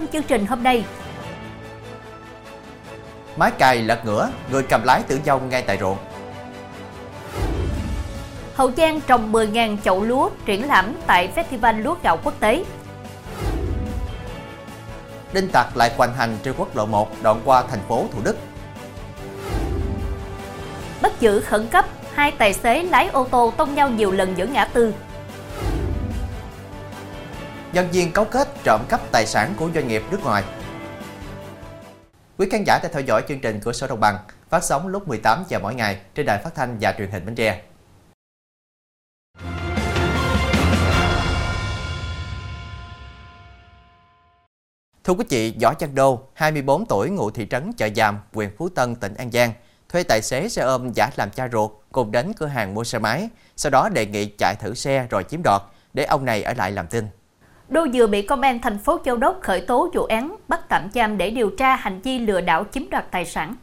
trong chương trình hôm nay. Máy cày lật ngửa, người cầm lái tử vong ngay tại ruộng. Hậu Giang trồng 10.000 chậu lúa triển lãm tại Festival Lúa Gạo Quốc tế. Đinh tặc lại hoành hành trên quốc lộ 1 đoạn qua thành phố Thủ Đức. Bắt giữ khẩn cấp, hai tài xế lái ô tô tông nhau nhiều lần giữa ngã tư. Nhân viên cấu kết trộm cắp tài sản của doanh nghiệp nước ngoài. Quý khán giả đang theo dõi chương trình của Sở Đồng bằng phát sóng lúc 18 giờ mỗi ngày trên đài phát thanh và truyền hình Bến Tre. Thưa quý vị, Võ Văn Đô, 24 tuổi, ngụ thị trấn Chợ Giàm, huyện Phú Tân, tỉnh An Giang, thuê tài xế xe ôm giả làm cha ruột cùng đến cửa hàng mua xe máy, sau đó đề nghị chạy thử xe rồi chiếm đoạt để ông này ở lại làm tin. Đô vừa bị công an thành phố Châu Đốc khởi tố vụ án bắt tạm giam để điều tra hành vi lừa đảo chiếm đoạt tài sản.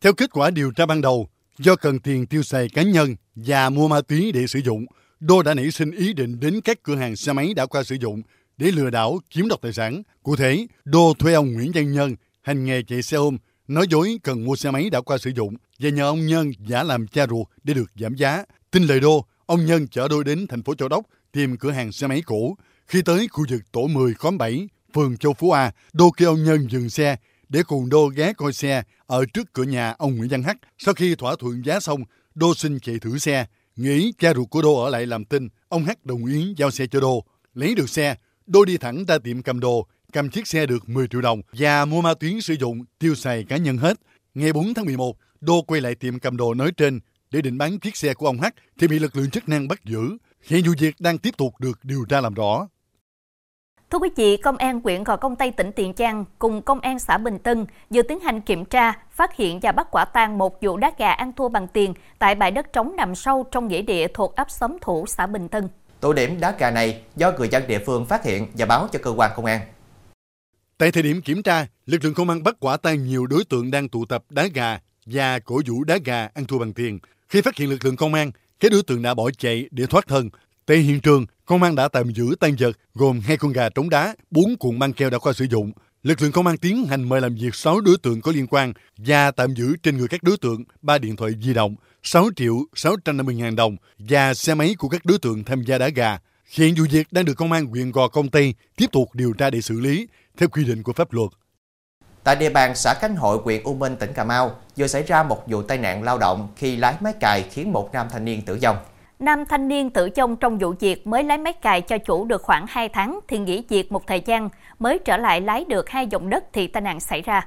Theo kết quả điều tra ban đầu, do cần tiền tiêu xài cá nhân và mua ma túy để sử dụng, Đô đã nảy sinh ý định đến các cửa hàng xe máy đã qua sử dụng để lừa đảo chiếm đoạt tài sản. Cụ thể, Đô thuê ông Nguyễn Văn Nhân hành nghề chạy xe ôm, nói dối cần mua xe máy đã qua sử dụng và nhờ ông Nhân giả làm cha ruột để được giảm giá. Tin lời Đô, ông Nhân chở Đô đến thành phố Châu Đốc tìm cửa hàng xe máy cũ. Khi tới khu vực tổ 10 khóm 7, phường Châu Phú A, Đô kêu ông Nhân dừng xe để cùng Đô ghé coi xe ở trước cửa nhà ông Nguyễn Văn Hắc. Sau khi thỏa thuận giá xong, Đô xin chạy thử xe. Nghĩ cha ruột của Đô ở lại làm tin, ông Hắc đồng ý giao xe cho Đô. Lấy được xe, Đô đi thẳng ra tiệm cầm đồ, cầm chiếc xe được 10 triệu đồng và mua ma túy sử dụng, tiêu xài cá nhân hết. Ngày 4 tháng 11, Đô quay lại tiệm cầm đồ nói trên để định bán chiếc xe của ông Hắc thì bị lực lượng chức năng bắt giữ. Hiện vụ việc đang tiếp tục được điều tra làm rõ. Thưa quý vị, Công an huyện Gò Công Tây tỉnh Tiền Giang cùng Công an xã Bình Tân vừa tiến hành kiểm tra, phát hiện và bắt quả tang một vụ đá gà ăn thua bằng tiền tại bãi đất trống nằm sâu trong nghĩa địa thuộc ấp Xóm Thủ, xã Bình Tân. Tụ điểm đá gà này do người dân địa phương phát hiện và báo cho cơ quan công an. Tại thời điểm kiểm tra, lực lượng công an bắt quả tang nhiều đối tượng đang tụ tập đá gà và cổ vũ đá gà ăn thua bằng tiền. Khi phát hiện lực lượng công an, các đối tượng đã bỏ chạy để thoát thân. Tại hiện trường, công an đã tạm giữ tan vật gồm hai con gà trống đá, bốn cuộn băng keo đã qua sử dụng. Lực lượng công an tiến hành mời làm việc 6 đối tượng có liên quan và tạm giữ trên người các đối tượng 3 điện thoại di động, 6 triệu 650 ngàn đồng và xe máy của các đối tượng tham gia đá gà. Hiện vụ việc đang được công an huyện Gò Công Tây tiếp tục điều tra để xử lý theo quy định của pháp luật. Tại địa bàn xã Cánh Hội, huyện U Minh, tỉnh Cà Mau, vừa xảy ra một vụ tai nạn lao động khi lái máy cày khiến một nam thanh niên tử vong. Nam thanh niên tử vong trong vụ việc mới lái máy cày cho chủ được khoảng 2 tháng thì nghỉ việc một thời gian, mới trở lại lái được hai dòng đất thì tai nạn xảy ra.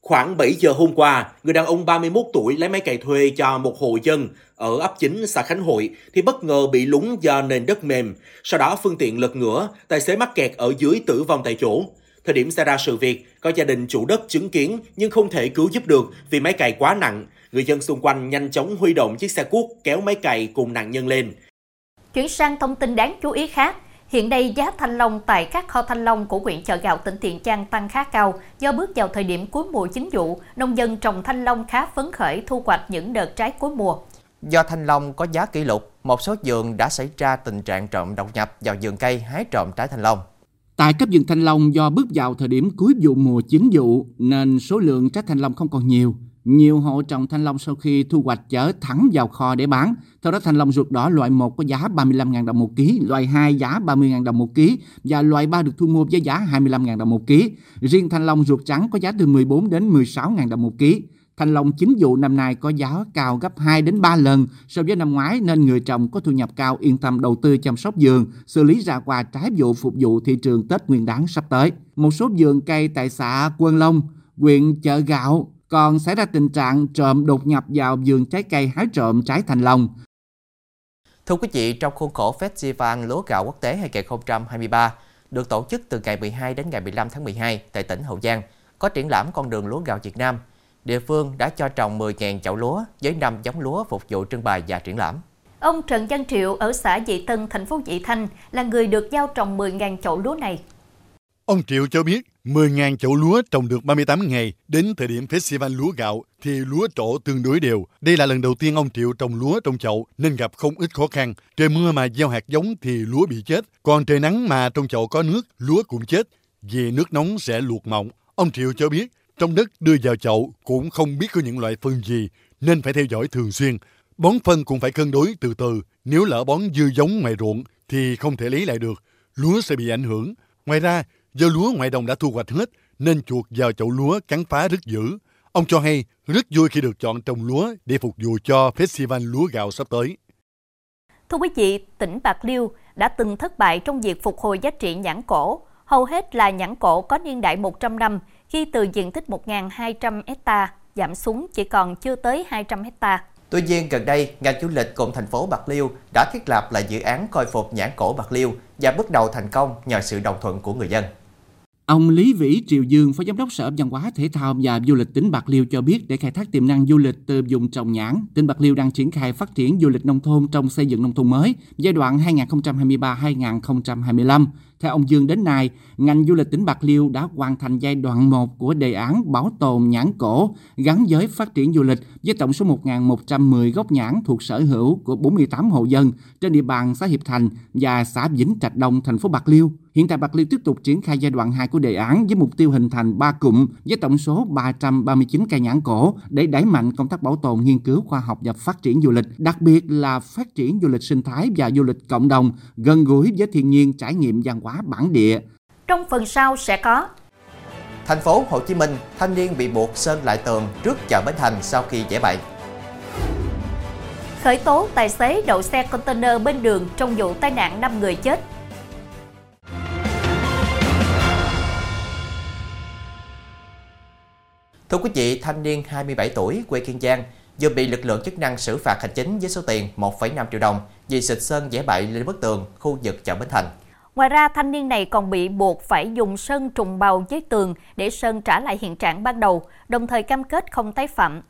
Khoảng 7 giờ hôm qua, người đàn ông 31 tuổi lấy máy cày thuê cho một hộ dân ở ấp chính xã Khánh Hội thì bất ngờ bị lún do nền đất mềm. Sau đó phương tiện lật ngửa, tài xế mắc kẹt ở dưới tử vong tại chỗ. Thời điểm xảy ra sự việc, có gia đình chủ đất chứng kiến nhưng không thể cứu giúp được vì máy cày quá nặng. Người dân xung quanh nhanh chóng huy động chiếc xe cuốc kéo máy cày cùng nạn nhân lên. Chuyển sang thông tin đáng chú ý khác, Hiện nay giá thanh long tại các kho thanh long của huyện chợ gạo tỉnh Tiền Giang tăng khá cao do bước vào thời điểm cuối mùa chính vụ, nông dân trồng thanh long khá phấn khởi thu hoạch những đợt trái cuối mùa. Do thanh long có giá kỷ lục, một số vườn đã xảy ra tình trạng trộm đột nhập vào vườn cây hái trộm trái thanh long. Tại các vườn thanh long do bước vào thời điểm cuối vụ mùa chính vụ nên số lượng trái thanh long không còn nhiều. Nhiều hộ trồng thanh long sau khi thu hoạch chở thẳng vào kho để bán. Theo đó thanh long ruột đỏ loại 1 có giá 35.000 đồng một ký, loại 2 giá 30.000 đồng một ký và loại 3 được thu mua với giá 25.000 đồng một ký. Riêng thanh long ruột trắng có giá từ 14 đến 16.000 đồng một ký. Thanh long chính vụ năm nay có giá cao gấp 2 đến 3 lần so với năm ngoái nên người trồng có thu nhập cao yên tâm đầu tư chăm sóc vườn, xử lý ra quà trái vụ phục vụ thị trường Tết Nguyên đán sắp tới. Một số vườn cây tại xã Quân Long, huyện Chợ Gạo còn xảy ra tình trạng trộm đột nhập vào vườn trái cây hái trộm trái thanh long. Thưa quý vị, trong khuôn khổ Festival Lúa Gạo Quốc tế 2023 được tổ chức từ ngày 12 đến ngày 15 tháng 12 tại tỉnh Hậu Giang, có triển lãm con đường lúa gạo Việt Nam. Địa phương đã cho trồng 10.000 chậu lúa với 5 giống lúa phục vụ trưng bày và triển lãm. Ông Trần Văn Triệu ở xã Dị Tân, thành phố Dị Thanh là người được giao trồng 10.000 chậu lúa này. Ông Triệu cho biết 10.000 chậu lúa trồng được 38 ngày, đến thời điểm festival lúa gạo thì lúa trổ tương đối đều. Đây là lần đầu tiên ông Triệu trồng lúa trong chậu nên gặp không ít khó khăn. Trời mưa mà gieo hạt giống thì lúa bị chết, còn trời nắng mà trong chậu có nước, lúa cũng chết. vì nước nóng sẽ luộc mọng. Ông Triệu cho biết trong đất đưa vào chậu cũng không biết có những loại phân gì nên phải theo dõi thường xuyên. Bón phân cũng phải cân đối từ từ, nếu lỡ bón dư giống ngoài ruộng thì không thể lấy lại được, lúa sẽ bị ảnh hưởng. Ngoài ra, do lúa ngoài đồng đã thu hoạch hết nên chuột vào chậu lúa cắn phá rất dữ. Ông cho hay rất vui khi được chọn trồng lúa để phục vụ cho Festival Lúa Gạo sắp tới. Thưa quý vị, tỉnh Bạc Liêu đã từng thất bại trong việc phục hồi giá trị nhãn cổ. Hầu hết là nhãn cổ có niên đại 100 năm, khi từ diện tích 1.200 hecta giảm xuống chỉ còn chưa tới 200 hecta. Tuy nhiên, gần đây, ngành du lịch cùng thành phố Bạc Liêu đã thiết lập lại dự án coi phục nhãn cổ Bạc Liêu và bước đầu thành công nhờ sự đồng thuận của người dân. Ông Lý Vĩ Triều Dương, Phó Giám đốc Sở Văn hóa Thể thao và Du lịch tỉnh Bạc Liêu cho biết để khai thác tiềm năng du lịch từ vùng trồng nhãn, tỉnh Bạc Liêu đang triển khai phát triển du lịch nông thôn trong xây dựng nông thôn mới giai đoạn 2023-2025. Theo ông Dương đến nay, ngành du lịch tỉnh Bạc Liêu đã hoàn thành giai đoạn 1 của đề án bảo tồn nhãn cổ gắn với phát triển du lịch với tổng số 1.110 gốc nhãn thuộc sở hữu của 48 hộ dân trên địa bàn xã Hiệp Thành và xã Vĩnh Trạch Đông, thành phố Bạc Liêu. Hiện tại Bạc Liêu tiếp tục triển khai giai đoạn 2 của đề án với mục tiêu hình thành 3 cụm với tổng số 339 cây nhãn cổ để đẩy mạnh công tác bảo tồn, nghiên cứu khoa học và phát triển du lịch, đặc biệt là phát triển du lịch sinh thái và du lịch cộng đồng gần gũi với thiên nhiên, trải nghiệm văn hóa bản địa. Trong phần sau sẽ có Thành phố Hồ Chí Minh, thanh niên bị buộc sơn lại tường trước chợ Bến Thành sau khi giải bậy. Khởi tố tài xế đậu xe container bên đường trong vụ tai nạn 5 người chết Thưa quý vị, thanh niên 27 tuổi quê Kiên Giang vừa bị lực lượng chức năng xử phạt hành chính với số tiền 1,5 triệu đồng vì xịt sơn dễ bậy lên bức tường khu vực chợ Bến Thành. Ngoài ra, thanh niên này còn bị buộc phải dùng sơn trùng bào với tường để sơn trả lại hiện trạng ban đầu, đồng thời cam kết không tái phạm.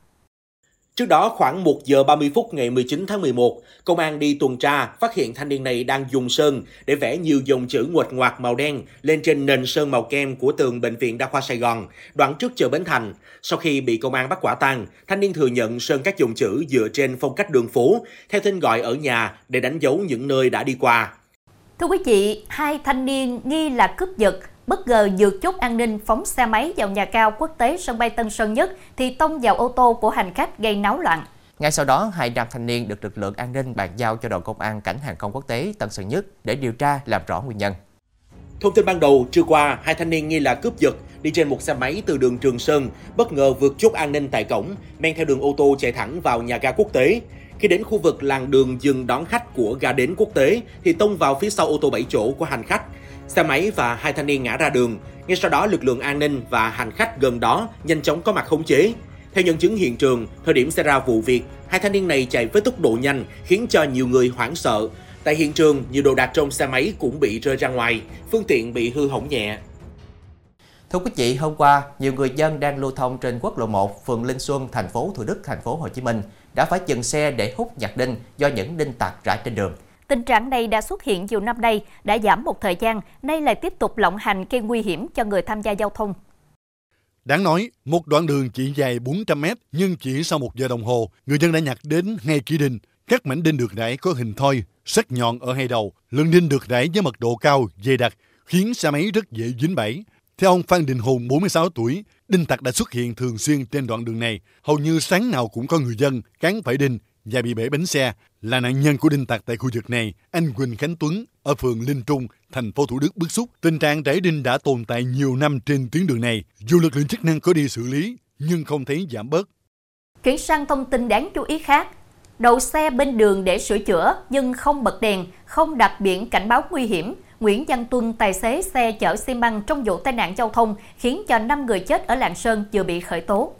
Trước đó khoảng 1 giờ 30 phút ngày 19 tháng 11, công an đi tuần tra phát hiện thanh niên này đang dùng sơn để vẽ nhiều dòng chữ nguệch ngoạc màu đen lên trên nền sơn màu kem của tường bệnh viện Đa khoa Sài Gòn, đoạn trước chợ Bến Thành. Sau khi bị công an bắt quả tang, thanh niên thừa nhận sơn các dòng chữ dựa trên phong cách đường phố, theo tên gọi ở nhà để đánh dấu những nơi đã đi qua. Thưa quý vị, hai thanh niên nghi là cướp giật bất ngờ vượt chốt an ninh phóng xe máy vào nhà cao quốc tế sân bay Tân Sơn Nhất thì tông vào ô tô của hành khách gây náo loạn. Ngay sau đó, hai nam thanh niên được lực lượng an ninh bàn giao cho đội công an cảnh hàng không quốc tế Tân Sơn Nhất để điều tra làm rõ nguyên nhân. Thông tin ban đầu, trưa qua, hai thanh niên nghi là cướp giật đi trên một xe máy từ đường Trường Sơn, bất ngờ vượt chốt an ninh tại cổng, men theo đường ô tô chạy thẳng vào nhà ga quốc tế. Khi đến khu vực làng đường dừng đón khách của ga đến quốc tế thì tông vào phía sau ô tô 7 chỗ của hành khách. Xe máy và hai thanh niên ngã ra đường. Ngay sau đó lực lượng an ninh và hành khách gần đó nhanh chóng có mặt khống chế. Theo nhân chứng hiện trường, thời điểm xảy ra vụ việc, hai thanh niên này chạy với tốc độ nhanh khiến cho nhiều người hoảng sợ. Tại hiện trường, nhiều đồ đạc trong xe máy cũng bị rơi ra ngoài, phương tiện bị hư hỏng nhẹ. Thưa quý vị, hôm qua, nhiều người dân đang lưu thông trên quốc lộ 1, phường Linh Xuân, thành phố Thủ Đức, thành phố Hồ Chí Minh đã phải dừng xe để hút nhặt đinh do những đinh tặc rải trên đường. Tình trạng này đã xuất hiện nhiều năm nay, đã giảm một thời gian, nay lại tiếp tục lộng hành gây nguy hiểm cho người tham gia giao thông. Đáng nói, một đoạn đường chỉ dài 400 mét nhưng chỉ sau một giờ đồng hồ, người dân đã nhặt đến hai ký đinh. Các mảnh đinh được rải có hình thoi, sắc nhọn ở hai đầu. Lượng đinh được rải với mật độ cao, dày đặc, khiến xe máy rất dễ dính bẫy. Theo ông Phan Đình Hùng, 46 tuổi, đinh tặc đã xuất hiện thường xuyên trên đoạn đường này. Hầu như sáng nào cũng có người dân cán phải đinh và bị bể bánh xe. Là nạn nhân của đinh tặc tại khu vực này, anh Quỳnh Khánh Tuấn ở phường Linh Trung, thành phố Thủ Đức bức xúc. Tình trạng rải đinh đã tồn tại nhiều năm trên tuyến đường này. Dù lực lượng chức năng có đi xử lý, nhưng không thấy giảm bớt. Chuyển sang thông tin đáng chú ý khác. Đậu xe bên đường để sửa chữa nhưng không bật đèn, không đặt biển cảnh báo nguy hiểm, Nguyễn Văn Tuân, tài xế xe chở xi măng trong vụ tai nạn giao thông khiến cho 5 người chết ở Lạng Sơn vừa bị khởi tố.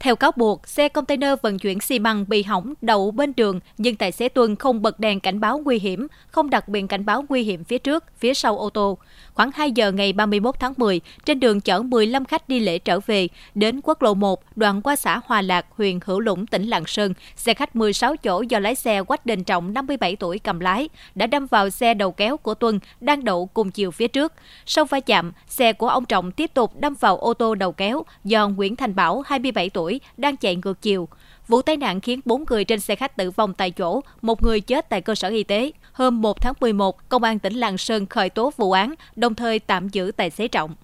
Theo cáo buộc, xe container vận chuyển xi măng bị hỏng đậu bên đường nhưng tài xế Tuân không bật đèn cảnh báo nguy hiểm, không đặt biển cảnh báo nguy hiểm phía trước, phía sau ô tô. Khoảng 2 giờ ngày 31 tháng 10, trên đường chở 15 khách đi lễ trở về, đến quốc lộ 1, đoạn qua xã Hòa Lạc, huyện Hữu Lũng, tỉnh Lạng Sơn, xe khách 16 chỗ do lái xe Quách Đình Trọng, 57 tuổi cầm lái, đã đâm vào xe đầu kéo của Tuân đang đậu cùng chiều phía trước. Sau va chạm, xe của ông Trọng tiếp tục đâm vào ô tô đầu kéo do Nguyễn Thành Bảo, 27 tuổi tuổi, đang chạy ngược chiều. Vụ tai nạn khiến 4 người trên xe khách tử vong tại chỗ, một người chết tại cơ sở y tế. Hôm 1 tháng 11, Công an tỉnh Lạng Sơn khởi tố vụ án, đồng thời tạm giữ tài xế Trọng.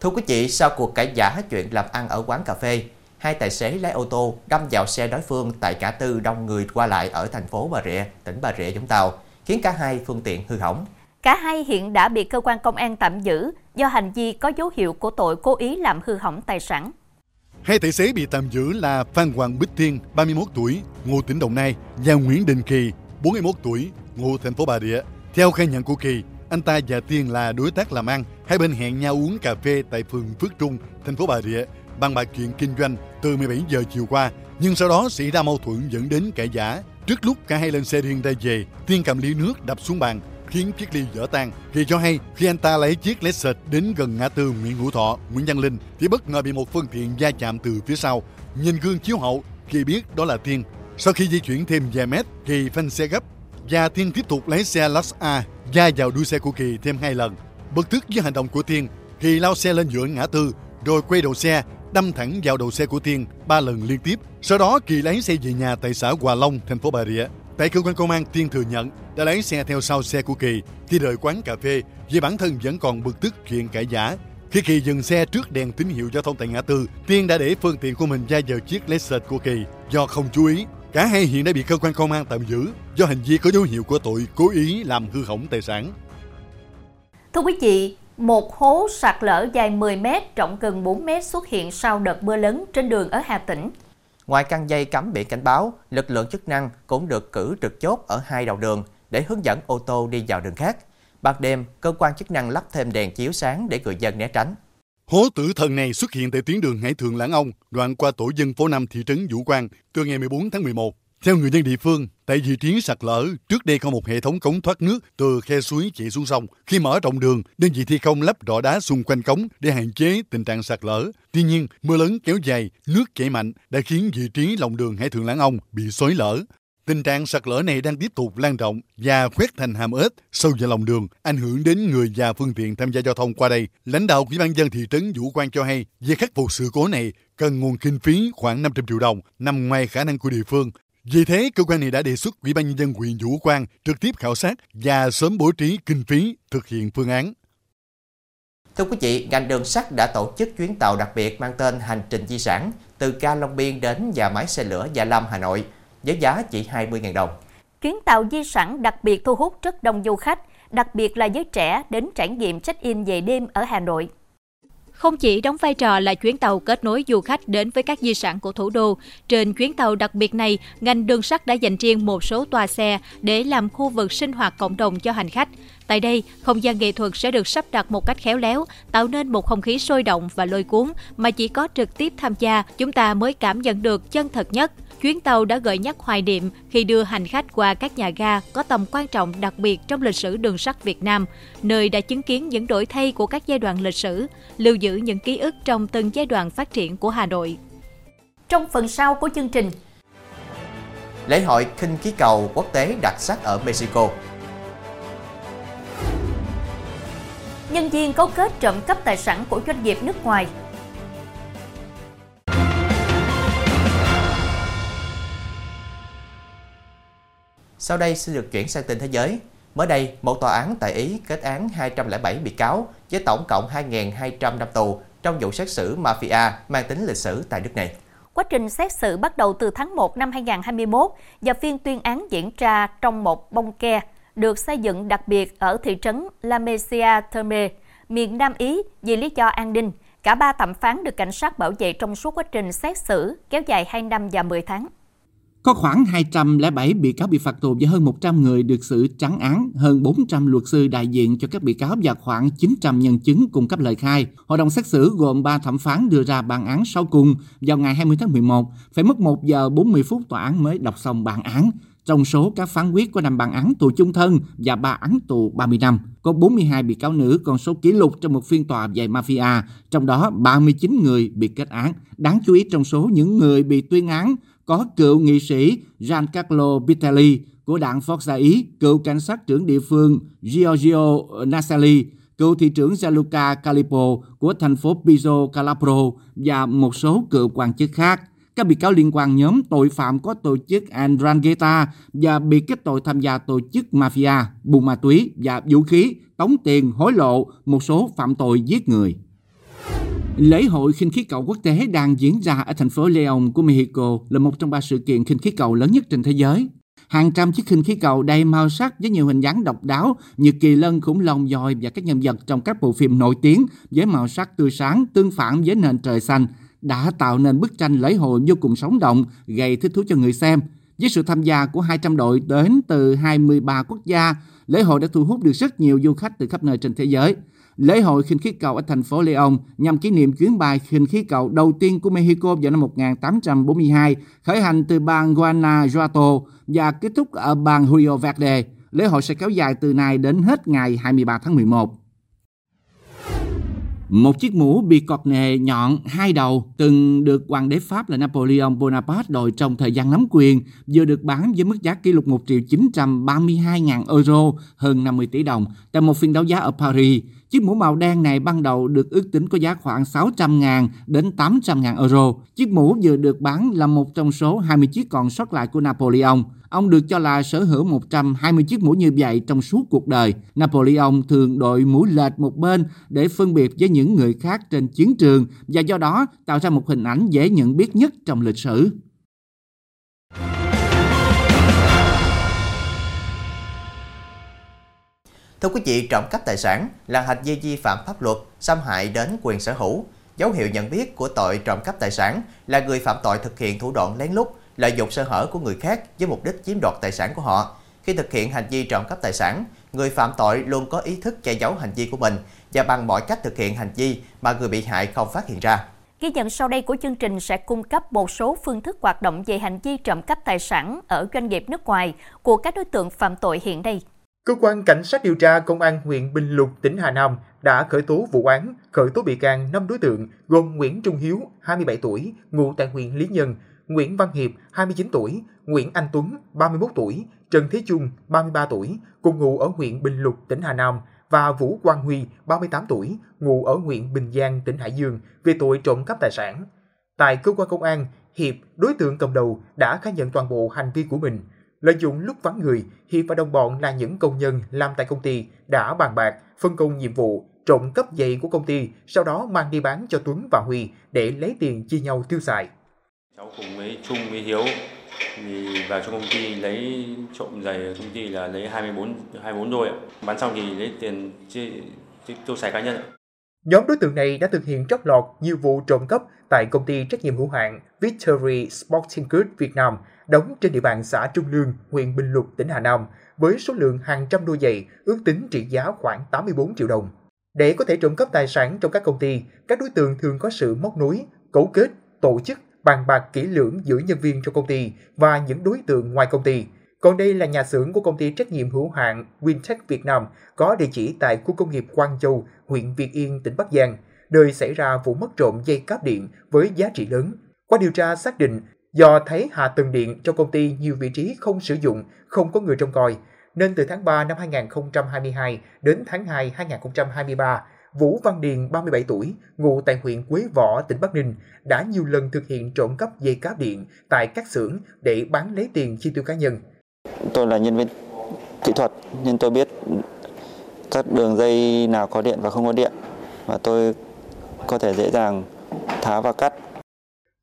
Thưa quý vị, sau cuộc cãi giả chuyện làm ăn ở quán cà phê, hai tài xế lái ô tô đâm vào xe đối phương tại cả tư đông người qua lại ở thành phố Bà Rịa, tỉnh Bà Rịa, Vũng Tàu, khiến cả hai phương tiện hư hỏng. Cả hai hiện đã bị cơ quan công an tạm giữ do hành vi có dấu hiệu của tội cố ý làm hư hỏng tài sản. Hai tài xế bị tạm giữ là Phan Hoàng Bích Thiên, 31 tuổi, ngụ tỉnh Đồng Nai, và Nguyễn Đình Kỳ, 41 tuổi, ngụ thành phố Bà Rịa. Theo khai nhận của Kỳ, anh ta và Tiên là đối tác làm ăn, hai bên hẹn nhau uống cà phê tại phường Phước Trung, thành phố Bà Rịa, bằng bạc chuyện kinh doanh từ 17 giờ chiều qua. Nhưng sau đó xảy ra mâu thuẫn dẫn đến cãi giả. Trước lúc cả hai lên xe riêng ra về, Tiên cầm ly nước đập xuống bàn, khiến chiếc ly vỡ tan. Kỳ cho hay khi anh ta lấy chiếc Lexus đến gần ngã tư Nguyễn Hữu Thọ, Nguyễn Văn Linh thì bất ngờ bị một phương tiện va chạm từ phía sau. Nhìn gương chiếu hậu, Kỳ biết đó là Thiên. Sau khi di chuyển thêm vài mét, Kỳ phanh xe gấp và Thiên tiếp tục lấy xe Lux A va vào đuôi xe của Kỳ thêm hai lần. Bực tức với hành động của Thiên, Kỳ lao xe lên giữa ngã tư rồi quay đầu xe đâm thẳng vào đầu xe của Thiên ba lần liên tiếp. Sau đó Kỳ lấy xe về nhà tại xã Hòa Long, thành phố Bà Rịa. Tại cơ quan công an, Tiên thừa nhận đã lấy xe theo sau xe của Kỳ khi rời quán cà phê vì bản thân vẫn còn bực tức chuyện cãi giả. Khi Kỳ dừng xe trước đèn tín hiệu giao thông tại ngã tư, Tiên đã để phương tiện của mình ra vào chiếc Lexus của Kỳ do không chú ý. Cả hai hiện đã bị cơ quan công an tạm giữ do hành vi có dấu hiệu của tội cố ý làm hư hỏng tài sản. Thưa quý vị, một hố sạt lở dài 10 m, rộng gần 4 m xuất hiện sau đợt mưa lớn trên đường ở Hà Tĩnh. Ngoài căng dây cắm biển cảnh báo, lực lượng chức năng cũng được cử trực chốt ở hai đầu đường để hướng dẫn ô tô đi vào đường khác. Ban đêm, cơ quan chức năng lắp thêm đèn chiếu sáng để người dân né tránh. Hố tử thần này xuất hiện tại tuyến đường Hải Thượng Lãng Ông, đoạn qua tổ dân phố 5 thị trấn Vũ Quang từ ngày 14 tháng 11. Theo người dân địa phương, tại vị trí sạt lở, trước đây có một hệ thống cống thoát nước từ khe suối chảy xuống sông. Khi mở rộng đường, đơn vị thi công lắp rọ đá xung quanh cống để hạn chế tình trạng sạt lở. Tuy nhiên, mưa lớn kéo dài, nước chảy mạnh đã khiến vị trí lòng đường Hải Thượng Lãng Ông bị xói lở. Tình trạng sạt lở này đang tiếp tục lan rộng và khuét thành hàm ếch sâu vào lòng đường, ảnh hưởng đến người và phương tiện tham gia giao thông qua đây. Lãnh đạo Ủy ban dân thị trấn Vũ Quang cho hay, việc khắc phục sự cố này cần nguồn kinh phí khoảng 500 triệu đồng, nằm ngoài khả năng của địa phương. Vì thế, cơ quan này đã đề xuất Ủy ban nhân dân huyện Vũ Quang trực tiếp khảo sát và sớm bố trí kinh phí thực hiện phương án. Thưa quý vị, ngành đường sắt đã tổ chức chuyến tàu đặc biệt mang tên Hành trình di sản từ ga Long Biên đến nhà máy xe lửa Gia Lâm, Hà Nội với giá chỉ 20.000 đồng. Chuyến tàu di sản đặc biệt thu hút rất đông du khách, đặc biệt là giới trẻ đến trải nghiệm check-in về đêm ở Hà Nội. Không chỉ đóng vai trò là chuyến tàu kết nối du khách đến với các di sản của thủ đô, trên chuyến tàu đặc biệt này, ngành đường sắt đã dành riêng một số toa xe để làm khu vực sinh hoạt cộng đồng cho hành khách. Tại đây, không gian nghệ thuật sẽ được sắp đặt một cách khéo léo, tạo nên một không khí sôi động và lôi cuốn mà chỉ có trực tiếp tham gia chúng ta mới cảm nhận được chân thật nhất chuyến tàu đã gợi nhắc hoài niệm khi đưa hành khách qua các nhà ga có tầm quan trọng đặc biệt trong lịch sử đường sắt Việt Nam, nơi đã chứng kiến những đổi thay của các giai đoạn lịch sử, lưu giữ những ký ức trong từng giai đoạn phát triển của Hà Nội. Trong phần sau của chương trình, Lễ hội khinh khí cầu quốc tế đặc sắc ở Mexico nhân viên cấu kết trộm cắp tài sản của doanh nghiệp nước ngoài Sau đây xin được chuyển sang tin thế giới. Mới đây, một tòa án tại Ý kết án 207 bị cáo với tổng cộng 2.200 năm tù trong vụ xét xử mafia mang tính lịch sử tại nước này. Quá trình xét xử bắt đầu từ tháng 1 năm 2021 và phiên tuyên án diễn ra trong một bông ke được xây dựng đặc biệt ở thị trấn La Mesia Terme, miền Nam Ý vì lý do an ninh. Cả ba thẩm phán được cảnh sát bảo vệ trong suốt quá trình xét xử kéo dài 2 năm và 10 tháng. Có khoảng 207 bị cáo bị phạt tù và hơn 100 người được xử trắng án, hơn 400 luật sư đại diện cho các bị cáo và khoảng 900 nhân chứng cung cấp lời khai. Hội đồng xét xử gồm 3 thẩm phán đưa ra bản án sau cùng vào ngày 20 tháng 11, phải mất 1 giờ 40 phút tòa án mới đọc xong bản án. Trong số các phán quyết có 5 bản án tù chung thân và 3 án tù 30 năm, có 42 bị cáo nữ, con số kỷ lục trong một phiên tòa về mafia, trong đó 39 người bị kết án. Đáng chú ý trong số những người bị tuyên án có cựu nghị sĩ Giancarlo Vitelli của đảng Forza Ý, cựu cảnh sát trưởng địa phương Giorgio Nassali, cựu thị trưởng Gianluca Calipo của thành phố Pizzo Calabro và một số cựu quan chức khác. Các bị cáo liên quan nhóm tội phạm có tổ chức Andrangheta và bị kết tội tham gia tổ chức mafia, buôn ma túy và vũ khí, tống tiền, hối lộ, một số phạm tội giết người. Lễ hội khinh khí cầu quốc tế đang diễn ra ở thành phố Leon của Mexico là một trong ba sự kiện khinh khí cầu lớn nhất trên thế giới. Hàng trăm chiếc khinh khí cầu đầy màu sắc với nhiều hình dáng độc đáo như kỳ lân, khủng long, dòi và các nhân vật trong các bộ phim nổi tiếng với màu sắc tươi sáng tương phản với nền trời xanh đã tạo nên bức tranh lễ hội vô cùng sống động, gây thích thú cho người xem. Với sự tham gia của 200 đội đến từ 23 quốc gia, lễ hội đã thu hút được rất nhiều du khách từ khắp nơi trên thế giới. Lễ hội khinh khí cầu ở thành phố Leon nhằm kỷ niệm chuyến bay khinh khí cầu đầu tiên của Mexico vào năm 1842, khởi hành từ bang Guanajuato và kết thúc ở bang Rio Verde. Lễ hội sẽ kéo dài từ nay đến hết ngày 23 tháng 11. Một chiếc mũ bị cọt nề nhọn hai đầu từng được hoàng đế Pháp là Napoleon Bonaparte đội trong thời gian nắm quyền vừa được bán với mức giá kỷ lục 1 triệu 932 ngàn euro, hơn 50 tỷ đồng, tại một phiên đấu giá ở Paris. Chiếc mũ màu đen này ban đầu được ước tính có giá khoảng 600.000 đến 800.000 euro. Chiếc mũ vừa được bán là một trong số 20 chiếc còn sót lại của Napoleon. Ông được cho là sở hữu 120 chiếc mũ như vậy trong suốt cuộc đời. Napoleon thường đội mũ lệch một bên để phân biệt với những người khác trên chiến trường và do đó tạo ra một hình ảnh dễ nhận biết nhất trong lịch sử. Thưa quý vị, trộm cắp tài sản là hành vi vi phạm pháp luật, xâm hại đến quyền sở hữu. Dấu hiệu nhận biết của tội trộm cắp tài sản là người phạm tội thực hiện thủ đoạn lén lút, lợi dụng sơ hở của người khác với mục đích chiếm đoạt tài sản của họ. Khi thực hiện hành vi trộm cắp tài sản, người phạm tội luôn có ý thức che giấu hành vi của mình và bằng mọi cách thực hiện hành vi mà người bị hại không phát hiện ra. Ghi nhận sau đây của chương trình sẽ cung cấp một số phương thức hoạt động về hành vi trộm cắp tài sản ở doanh nghiệp nước ngoài của các đối tượng phạm tội hiện nay. Cơ quan Cảnh sát điều tra Công an huyện Bình Lục, tỉnh Hà Nam đã khởi tố vụ án, khởi tố bị can 5 đối tượng gồm Nguyễn Trung Hiếu, 27 tuổi, ngụ tại huyện Lý Nhân, Nguyễn Văn Hiệp, 29 tuổi, Nguyễn Anh Tuấn, 31 tuổi, Trần Thế Trung, 33 tuổi, cùng ngụ ở huyện Bình Lục, tỉnh Hà Nam và Vũ Quang Huy, 38 tuổi, ngụ ở huyện Bình Giang, tỉnh Hải Dương về tội trộm cắp tài sản. Tại cơ quan công an, Hiệp, đối tượng cầm đầu, đã khai nhận toàn bộ hành vi của mình. Lợi dụng lúc vắng người, Hiệp và đồng bọn là những công nhân làm tại công ty đã bàn bạc, phân công nhiệm vụ, trộm cắp giày của công ty, sau đó mang đi bán cho Tuấn và Huy để lấy tiền chia nhau tiêu xài. Cháu cùng với Trung với Hiếu thì vào trong công ty lấy trộm giày ở công ty là lấy 24 24 đôi ạ. Bán xong thì lấy tiền chia tiêu xài cá nhân ạ. Nhóm đối tượng này đã thực hiện trót lọt nhiều vụ trộm cắp tại công ty trách nhiệm hữu hạn Victory Sporting Goods Việt Nam đóng trên địa bàn xã Trung Lương, huyện Bình Lục, tỉnh Hà Nam với số lượng hàng trăm đôi giày ước tính trị giá khoảng 84 triệu đồng. Để có thể trộm cắp tài sản trong các công ty, các đối tượng thường có sự móc nối, cấu kết, tổ chức, bàn bạc kỹ lưỡng giữa nhân viên trong công ty và những đối tượng ngoài công ty. Còn đây là nhà xưởng của công ty trách nhiệm hữu hạn Wintech Việt Nam có địa chỉ tại khu công nghiệp Quang Châu, huyện Việt Yên, tỉnh Bắc Giang, nơi xảy ra vụ mất trộm dây cáp điện với giá trị lớn. Qua điều tra xác định, do thấy hạ tầng điện cho công ty nhiều vị trí không sử dụng, không có người trông coi, nên từ tháng 3 năm 2022 đến tháng 2 2023, Vũ Văn Điền, 37 tuổi, ngụ tại huyện Quế Võ, tỉnh Bắc Ninh, đã nhiều lần thực hiện trộm cắp dây cáp điện tại các xưởng để bán lấy tiền chi tiêu cá nhân. Tôi là nhân viên kỹ thuật nhưng tôi biết các đường dây nào có điện và không có điện và tôi có thể dễ dàng tháo và cắt.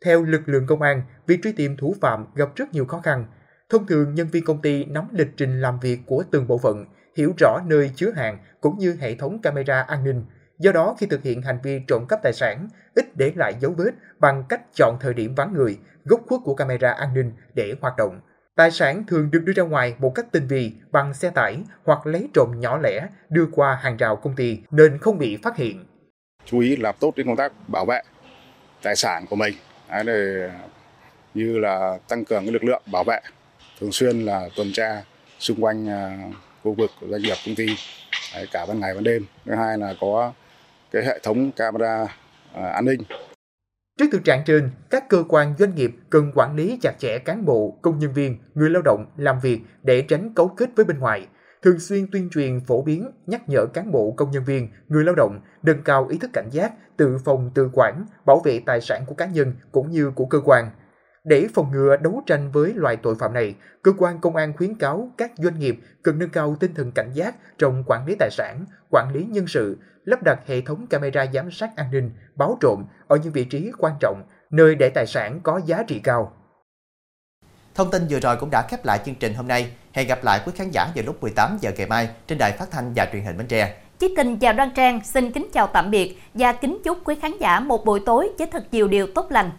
Theo lực lượng công an, việc truy tìm thủ phạm gặp rất nhiều khó khăn. Thông thường, nhân viên công ty nắm lịch trình làm việc của từng bộ phận, hiểu rõ nơi chứa hàng cũng như hệ thống camera an ninh. Do đó, khi thực hiện hành vi trộm cắp tài sản, ít để lại dấu vết bằng cách chọn thời điểm vắng người, góc khuất của camera an ninh để hoạt động. Tài sản thường được đưa ra ngoài một cách tinh vi bằng xe tải hoặc lấy trộm nhỏ lẻ đưa qua hàng rào công ty nên không bị phát hiện. Chú ý làm tốt đến công tác bảo vệ tài sản của mình. Đấy là như là tăng cường cái lực lượng bảo vệ thường xuyên là tuần tra xung quanh à, khu vực của doanh nghiệp công ty đấy, cả ban ngày ban đêm. Thứ hai là có cái hệ thống camera à, an ninh Trước thực trạng trên, các cơ quan doanh nghiệp cần quản lý chặt chẽ cán bộ, công nhân viên, người lao động làm việc để tránh cấu kết với bên ngoài, thường xuyên tuyên truyền phổ biến, nhắc nhở cán bộ, công nhân viên, người lao động nâng cao ý thức cảnh giác, tự phòng tự quản, bảo vệ tài sản của cá nhân cũng như của cơ quan. Để phòng ngừa đấu tranh với loại tội phạm này, cơ quan công an khuyến cáo các doanh nghiệp cần nâng cao tinh thần cảnh giác trong quản lý tài sản, quản lý nhân sự, lắp đặt hệ thống camera giám sát an ninh, báo trộm ở những vị trí quan trọng, nơi để tài sản có giá trị cao. Thông tin vừa rồi cũng đã khép lại chương trình hôm nay. Hẹn gặp lại quý khán giả vào lúc 18 giờ ngày mai trên đài phát thanh và truyền hình Bến Tre. Chí Tình chào Đoan Trang, xin kính chào tạm biệt và kính chúc quý khán giả một buổi tối với thật nhiều điều tốt lành.